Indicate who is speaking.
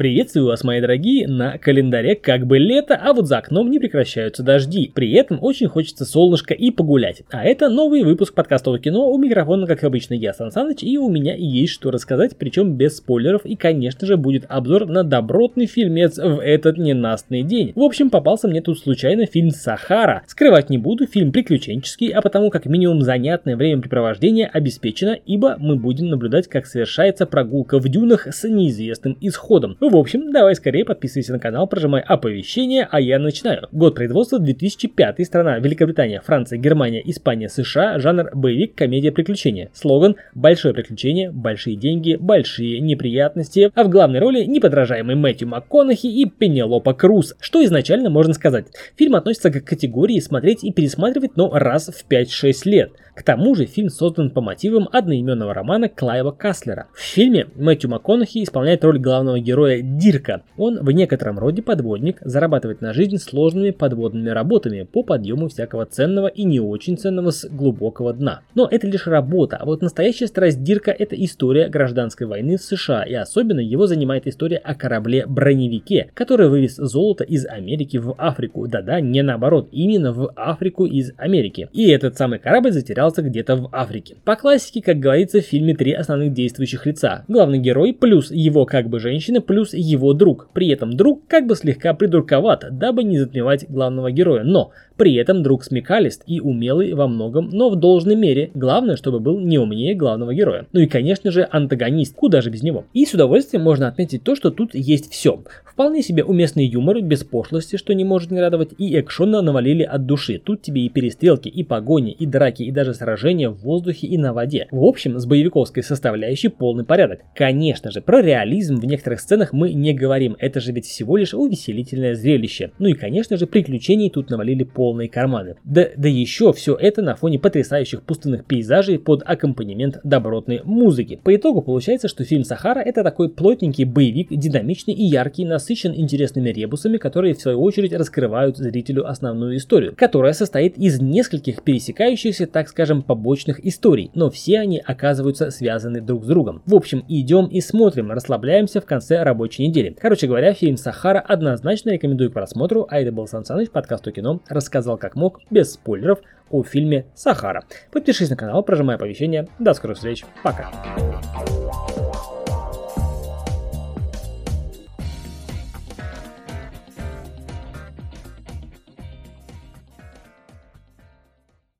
Speaker 1: Приветствую вас, мои дорогие, на календаре как бы лето, а вот за окном не прекращаются дожди. При этом очень хочется солнышко и погулять. А это новый выпуск подкаста о кино. У микрофона, как обычно, я Сан Саныч, и у меня есть что рассказать, причем без спойлеров. И, конечно же, будет обзор на добротный фильмец в этот ненастный день. В общем, попался мне тут случайно фильм «Сахара». Скрывать не буду, фильм приключенческий, а потому как минимум занятное времяпрепровождение обеспечено, ибо мы будем наблюдать, как совершается прогулка в дюнах с неизвестным исходом. В общем, давай скорее подписывайся на канал, прожимай оповещения, а я начинаю. Год производства 2005, страна Великобритания, Франция, Германия, Испания, США, жанр боевик, комедия, приключения. Слоган «Большое приключение, большие деньги, большие неприятности», а в главной роли неподражаемый Мэтью МакКонахи и Пенелопа Круз. Что изначально можно сказать? Фильм относится к категории смотреть и пересматривать, но раз в 5-6 лет. К тому же фильм создан по мотивам одноименного романа Клайва Каслера. В фильме Мэтью МакКонахи исполняет роль главного героя Дирка. Он в некотором роде подводник, зарабатывает на жизнь сложными подводными работами по подъему всякого ценного и не очень ценного с глубокого дна. Но это лишь работа, а вот настоящая страсть Дирка это история гражданской войны в США, и особенно его занимает история о корабле-броневике, который вывез золото из Америки в Африку. Да-да, не наоборот, именно в Африку из Америки. И этот самый корабль затерялся где-то в Африке. По классике, как говорится, в фильме три основных действующих лица. Главный герой плюс его как бы женщина плюс плюс его друг. При этом друг как бы слегка придурковат, дабы не затмевать главного героя, но при этом друг смекалист и умелый во многом, но в должной мере. Главное, чтобы был не умнее главного героя. Ну и, конечно же, антагонист, куда же без него. И с удовольствием можно отметить то, что тут есть все. Вполне себе уместный юмор, без пошлости, что не может не радовать, и экшона навалили от души. Тут тебе и перестрелки, и погони, и драки, и даже сражения в воздухе и на воде. В общем, с боевиковской составляющей полный порядок. Конечно же, про реализм в некоторых сценах мы не говорим, это же ведь всего лишь увеселительное зрелище. Ну и, конечно же, приключений тут навалили пол полные карманы. Да, да еще все это на фоне потрясающих пустынных пейзажей под аккомпанемент добротной музыки. По итогу получается, что фильм «Сахара» это такой плотненький боевик, динамичный и яркий, насыщен интересными ребусами, которые в свою очередь раскрывают зрителю основную историю, которая состоит из нескольких пересекающихся, так скажем, побочных историй, но все они оказываются связаны друг с другом. В общем, идем и смотрим, расслабляемся в конце рабочей недели. Короче говоря, фильм «Сахара» однозначно рекомендую к просмотру, а это был Сан Саныч, подкаст о кино, рассказал как мог, без спойлеров, о фильме «Сахара». Подпишись на канал, прожимай оповещения. До скорых встреч. Пока.